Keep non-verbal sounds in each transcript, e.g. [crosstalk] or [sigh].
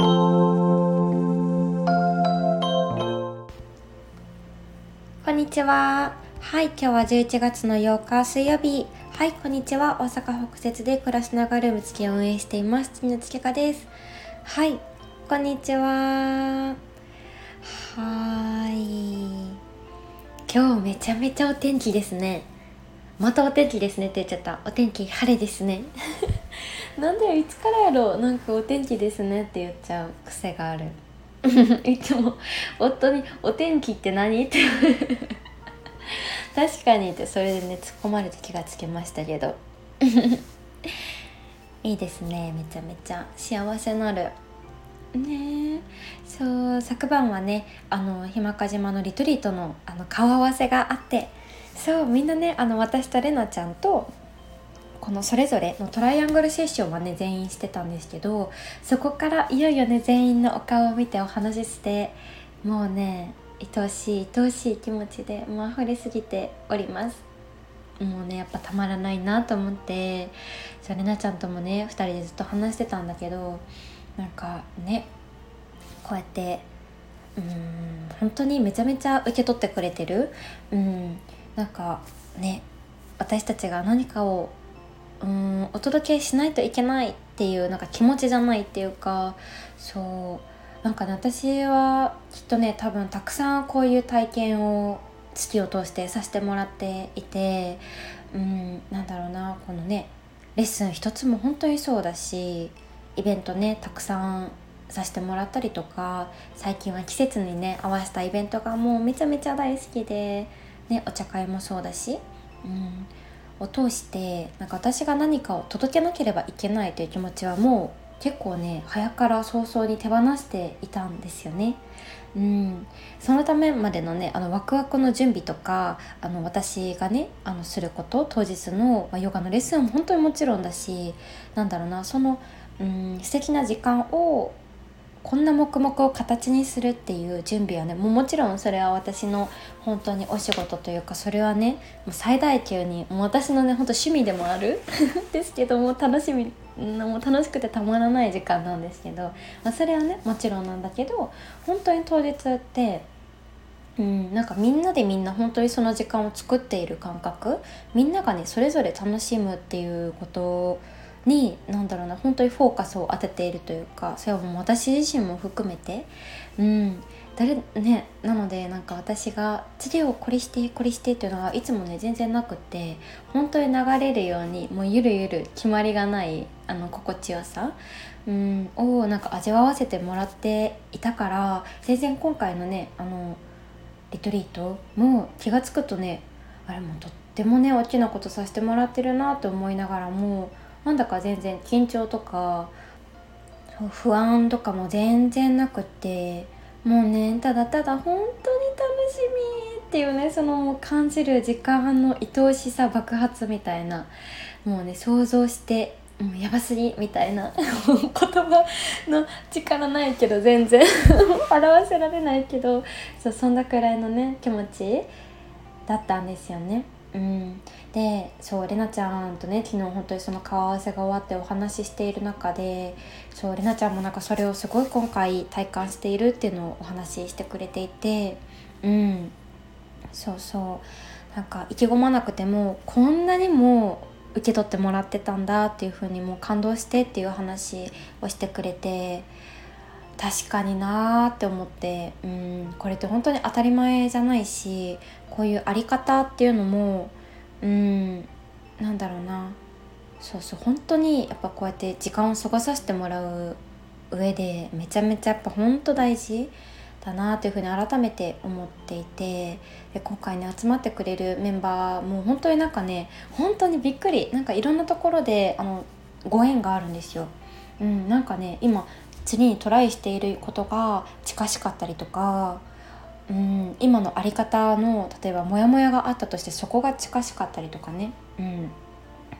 こんにちは。はい今日は11月の8日水曜日。はいこんにちは。大阪北節で暮らしながらルム付きを運営しています。ちぬつけかです。はいこんにちは。はい。今日めちゃめちゃお天気ですね。またお天気ですねって言っちゃった。お天気晴れですね。なんでいつからやろう？なんかお天気ですねって言っちゃう癖がある。[laughs] いつも夫に「お天気って何?」って。確かにってそれでね突っ込まれて気がつきましたけど。いいですねめちゃめちゃ。幸せなる。ねそう昨晩はねあの日間賀島のリトリートのあの顔合わせがあって。そうみんなねあの私とれなちゃんとこのそれぞれのトライアングルセッションはね全員してたんですけどそこからいよいよね全員のお顔を見てお話ししてもうね愛おしい愛おしい気持ちでもう溢れすぎております。もうねやっぱたまらないなと思ってそれなちゃんともね2人でずっと話してたんだけどなんかねこうやってうん本当にめちゃめちゃ受け取ってくれてる。うんなんかね私たちが何かをうんお届けしないといけないっていうなんか気持ちじゃないっていうかそう。なんかね私はきっとね多分たくさんこういう体験を月を通してさせてもらっていてうんなんだろうなこのねレッスン一つも本当にそうだしイベントねたくさんさせてもらったりとか最近は季節にね合わせたイベントがもうめちゃめちゃ大好きで、ね、お茶会もそうだし、うん、を通してなんか私が何かを届けなければいけないという気持ちはもう結構ね早から早々に手放していたんですよね。うん、そのためまでのねあのワクワクの準備とかあの私がねあのすること当日の、まあ、ヨガのレッスンも本当にもちろんだしなんだろうなそのうん素敵な時間をこんな黙々を形にするっていう準備はねももちろんそれは私の本当にお仕事というかそれはね最大級にもう私のね本当趣味でもある [laughs] ですけども楽しみもう楽しくてたまらない時間なんですけど、まあ、それはねもちろんなんだけど本当に当日ってうん、なんかみんなでみんな本当にその時間を作っている感覚みんながねそれぞれ楽しむっていうことに何だろうな本当にフォーカスを当てているというかそれはもう私自身も含めて。うん。誰ねなのでなんか私が次をこれしてこれしてっていうのはいつもね全然なくて本当に流れるようにもうゆるゆる決まりがないあの心地よさ、うん、をなんか味わわせてもらっていたから全然今回のねあのリトリートも気が付くとねあれもとってもね大きなことさせてもらってるなと思いながらもなんだか全然緊張とか不安とかも全然なくってもうねただただ本当に楽しみっていうねその感じる時間の愛おしさ爆発みたいなもうね想像してもうやばすぎみたいな [laughs] 言葉の力ないけど全然 [laughs] 表せられないけどそうそんなくらいのね気持ちだったんですよね。うん、でそうれなちゃんとね昨日本当にその顔合わせが終わってお話ししている中でそうれなちゃんもなんかそれをすごい今回体感しているっていうのをお話ししてくれていてうん。そうそう。なんか意気込まなくてもこんなにも受け取ってもらってたんだっていう風にもう感動してっていう話をしてくれて確かになーって思ってうんこれって本当に当たり前じゃないしこういうあり方っていうのもうんなんだろうなそうそう本当にやっぱこうやって時間を過ごさせてもらう上でめちゃめちゃやっぱ本当大事だなというふうに改めて思っていてで今回ね集まってくれるメンバーも本当になんかね本当にびっくりなんかいろんなところであのご縁があるんですよ。うん、なんかね今次にトライしていることが近しかったりとかうん今の在り方の例えばモヤモヤがあったとしてそこが近しかったりとかね、うん、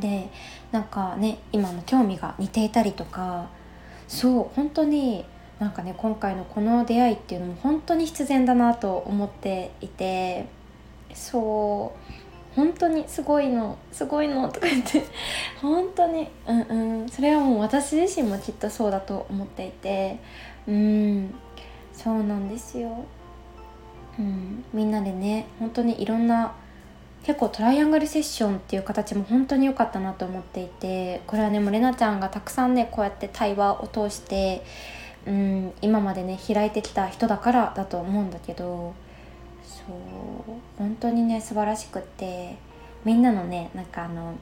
でなんかね今の興味が似ていたりとかそう本当になんかね今回のこの出会いっていうのも本当に必然だなと思っていてそう。本当にすごいのすごいのとか言って。[laughs] 本当にうんうん。それはもう私自身もきっとそうだと思っていて。うん。そうなんですよ、うん、みんなでね本当にいろんな結構トライアングルセッションっていう形も本当に良かったなと思っていて。これはねもうれなちゃんがたくさんねこうやって対話を通してうん。今までね開いてきた人だからだと思うんだけど。そう本当にね素晴らしくってみんなのねなんかあの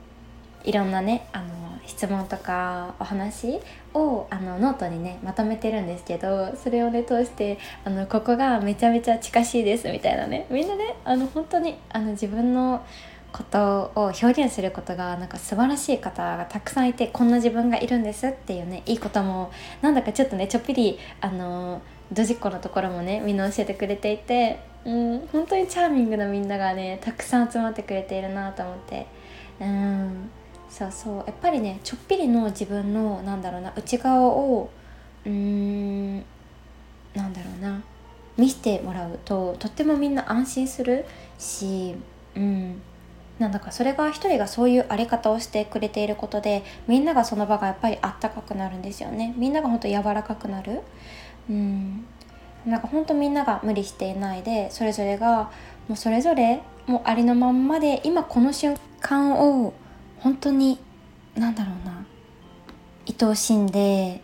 いろんなねあの質問とかお話をあのノートにねまとめてるんですけどそれをね通してあのここがめちゃめちゃ近しいですみたいなねみんなねあの本当にあの自分のことを表現することがなんか素晴らしい方がたくさんいてこんな自分がいるんですっていうねいいこともなんだかちょっとねちょっぴりあのドジっ子のところもねみんな教えてくれていてうん本当にチャーミングなみんながねたくさん集まってくれているなと思って。うんそうそう。やっぱりねちょっぴりの自分のなんだろうな内側をうーんなんだろうな見せてもらうととってもみんな安心するしうん。なんだかそれが一人がそういうあり方をしてくれていることでみんながその場がやっぱりあったかくなるんですよね。みんながほんと柔らかくなる。うん。なんかほんとみんなが無理していないでそれぞれがもうそれぞれもうありのまんまで今この瞬間を本当になんだろうな愛おしんで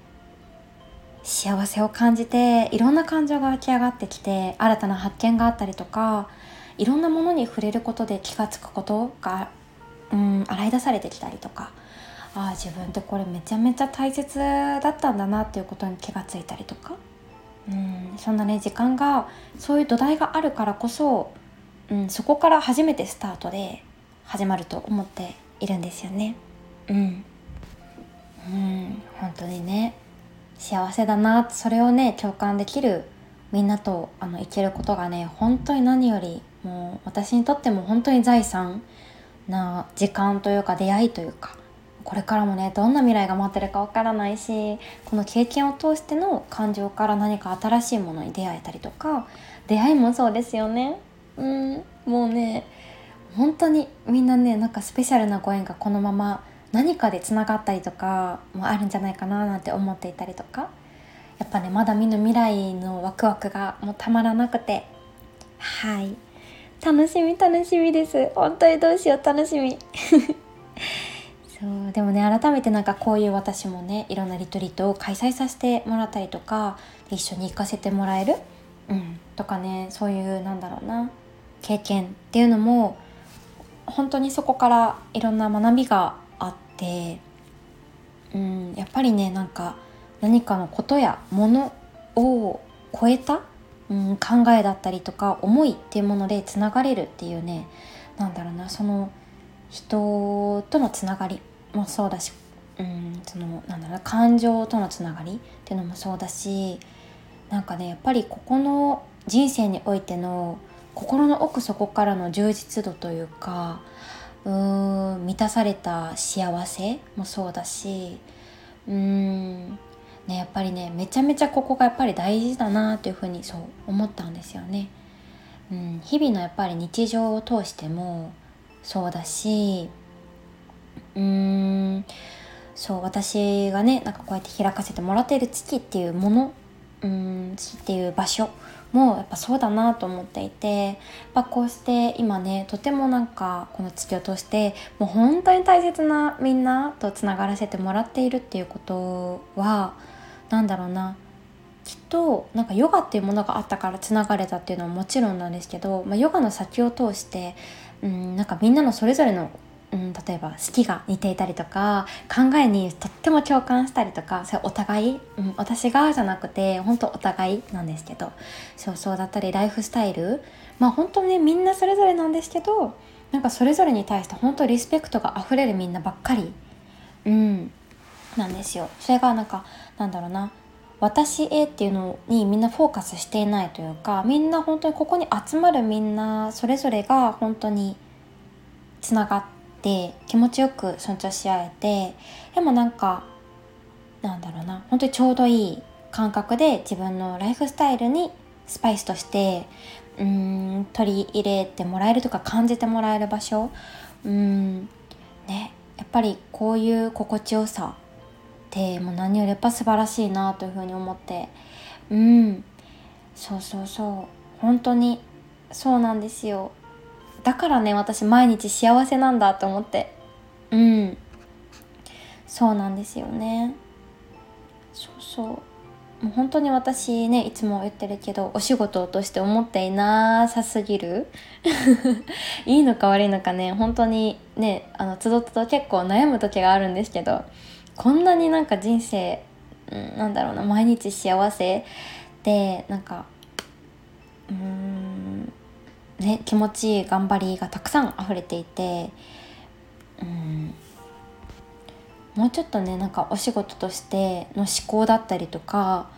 幸せを感じていろんな感情が湧き上がってきて新たな発見があったりとかいろんなものに触れることで気が付くことが、うん、洗い出されてきたりとかああ自分ってこれめちゃめちゃ大切だったんだなっていうことに気が付いたりとか。うんそんなね時間がそういう土台があるからこそ、うん、そこから初めてスタートで始まると思っているんですよね。うん、うん、本当にね幸せだなそれをね共感できるみんなとあの生きることがね本当に何よりもう私にとっても本当に財産な時間というか出会いというかこれからもねどんな未来が待ってるかわからないしこの経験を通しての感情から何か新しいものに出会えたりとか出会いもそうですよね。うんもうね本当にみんなねなんかスペシャルなご縁がこのまま何かでつながったりとかもあるんじゃないかななんて思っていたりとかやっぱねまだ見ぬ未来のワクワクがもうたまらなくてはい。楽しみ楽しみです。本当にどうしよう楽しみ。[laughs] そうでもね改めてなんかこういう私もねいろんなリトリートを開催させてもらったりとか一緒に行かせてもらえる、うん、とかねそういうなんだろうな経験っていうのも本当にそこからいろんな学びがあって、うん、やっぱりねなんか何かのことやものを超えた、うん、考えだったりとか思いっていうものでつながれるっていうねなんだろうなその人とのつながり。もそうだし、うん、そのなんだろう感情とのつながりっていうのもそうだしなんかねやっぱりここの人生においての心の奥底からの充実度というかうーん満たされた幸せもそうだしうーんねやっぱりねめちゃめちゃここがやっぱり大事だなというふうにそう思ったんですよね。うん、日々のやっぱり日常を通してもそうだしうーん。そう私がねなんかこうやって開かせてもらっている月っていうものうん月っていう場所もやっぱそうだなと思っていてやっぱこうして今ねとてもなんかこの月を通してもう本当に大切なみんなとつながらせてもらっているっていうことは何だろうな。きっとなんかヨガっていうものがあったからつながれたっていうのはもちろんなんですけど、まあ、ヨガの先を通してうんなんかみんなのそれぞれの、うん、例えば好きが似ていたりとか考えにとっても共感したりとかそれお互い、うん、私がじゃなくて本当お互いなんですけどそうそうだったりライフスタイルまあ本当ねみんなそれぞれなんですけどなんかそれぞれに対して本当リスペクトが溢れるみんなばっかり、うん、なんですよ。それがなんかなんだろうな私へっていうのにみんなフォーカスしていないというかみんな本当にここに集まるみんなそれぞれが本当につながって気持ちよく尊重し合えてでもなんかなんだろうな本当にちょうどいい感覚で自分のライフスタイルにスパイスとしてうん取り入れてもらえるとか感じてもらえる場所うんねやっぱりこういう心地よさってもう何よりやっぱ素晴らしいなというふうに思ってうんそうそうそう本当にそうなんですよ。だからね私毎日幸せなんだと思って。うん。そうなんですよね。そうそう。もう本当に私ねいつも言ってるけどお仕事として思っていなさすぎる。[laughs] いいのか悪いのかね本当にねあのつどつど結構悩む時があるんですけどこんなになんか人生、うん、なんだろうな毎日幸せでなんかうーんね気持ちいい頑張りがたくさん溢れていてうんもうちょっとねなんかお仕事としての思考だったりとか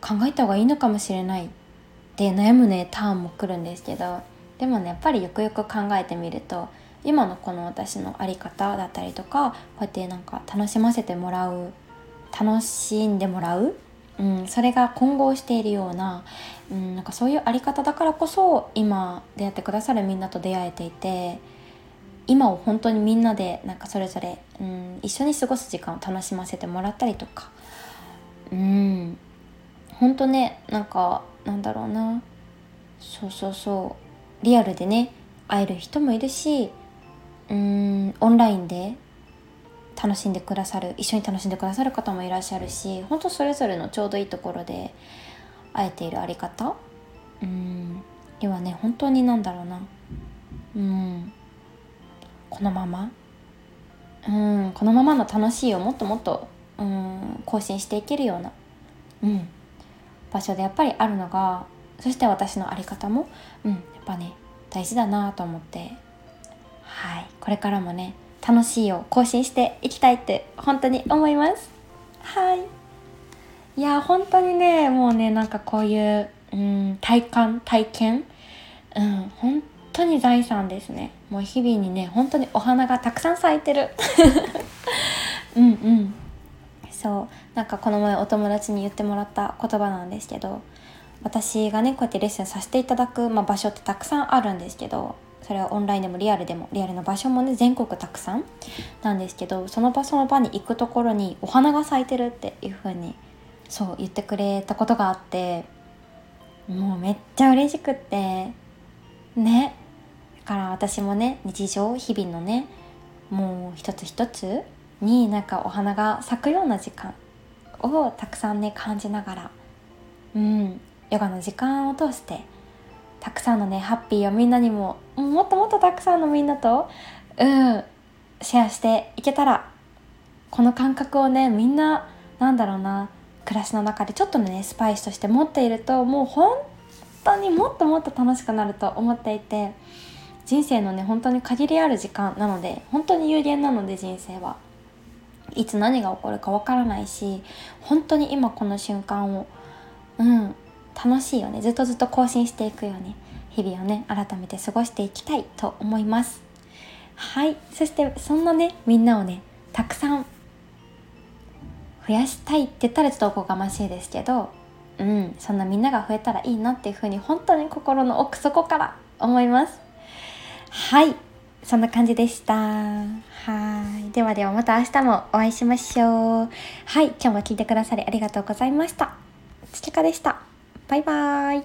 考えた方がいいのかもしれないって悩むねターンも来るんですけどでもねやっぱりよくよく考えてみると今のこの私の在り方だったりとかこうやってなんか楽しませてもらう楽しんでもらう、うん、それが混合しているような,、うん、なんかそういう在り方だからこそ今出会ってくださるみんなと出会えていて今を本当にみんなでなんかそれぞれ、うん、一緒に過ごす時間を楽しませてもらったりとかうん本当ねなんかなんだろうなそうそうそうリアルでね会える人もいるしうんオンラインで楽しんでくださる一緒に楽しんでくださる方もいらっしゃるし本当それぞれのちょうどいいところで会えているあり方。うん。要はね本当になんだろうな。うん。このまま。うん。このままの楽しいをもっともっとうん更新していけるような、うん、場所でやっぱりあるのがそして私の在り方も、うん、やっぱね大事だなと思って。はい。これからもね楽しいを更新していきたいって本当に思います。はい。いや本当にねもうねなんかこういう、うん、体感体験？うん本当に財産ですね。もう日々にね本当にお花がたくさん咲いてる。[laughs] うんうん。そう。なんかこの前お友達に言ってもらった言葉なんですけど私がねこうやってレッスンさせていただく、まあ、場所ってたくさんあるんですけどそれはオンラインでもリアルでもリアルな場所もね全国たくさんなんですけどその場その場に行くところにお花が咲いてるっていう風にそう言ってくれたことがあってもうめっちゃ嬉しくってね。だから私もね日常日々のねもう一つ一つになんかお花が咲くような時間をたくさんね感じながらうんヨガの時間を通してたくさんのねハッピーをみんなにももっともっとたくさんのみんなとうんシェアしていけたらこの感覚をねみんななんだろうな暮らしの中でちょっとねスパイスとして持っているともう本当にもっともっと楽しくなると思っていて人生のね本当に限りある時間なので本当に有限なので人生は。いつ何が起こるかわからないし本当に今この瞬間をうん楽しいよね。ずっとずっと更新していくように日々をね改めて過ごしていきたいと思います。はい。そしてそんなねみんなをねたくさん増やしたいって言ったらちょっとおこがましいですけどうんそんなみんなが増えたらいいなっていうふうに本当に心の奥底から思います。はい。そんな感じでした。はい。ではではまた明日もお会いしましょう。はい。今日も聞いてくださりありがとうございました。つちかでした。バイバイ。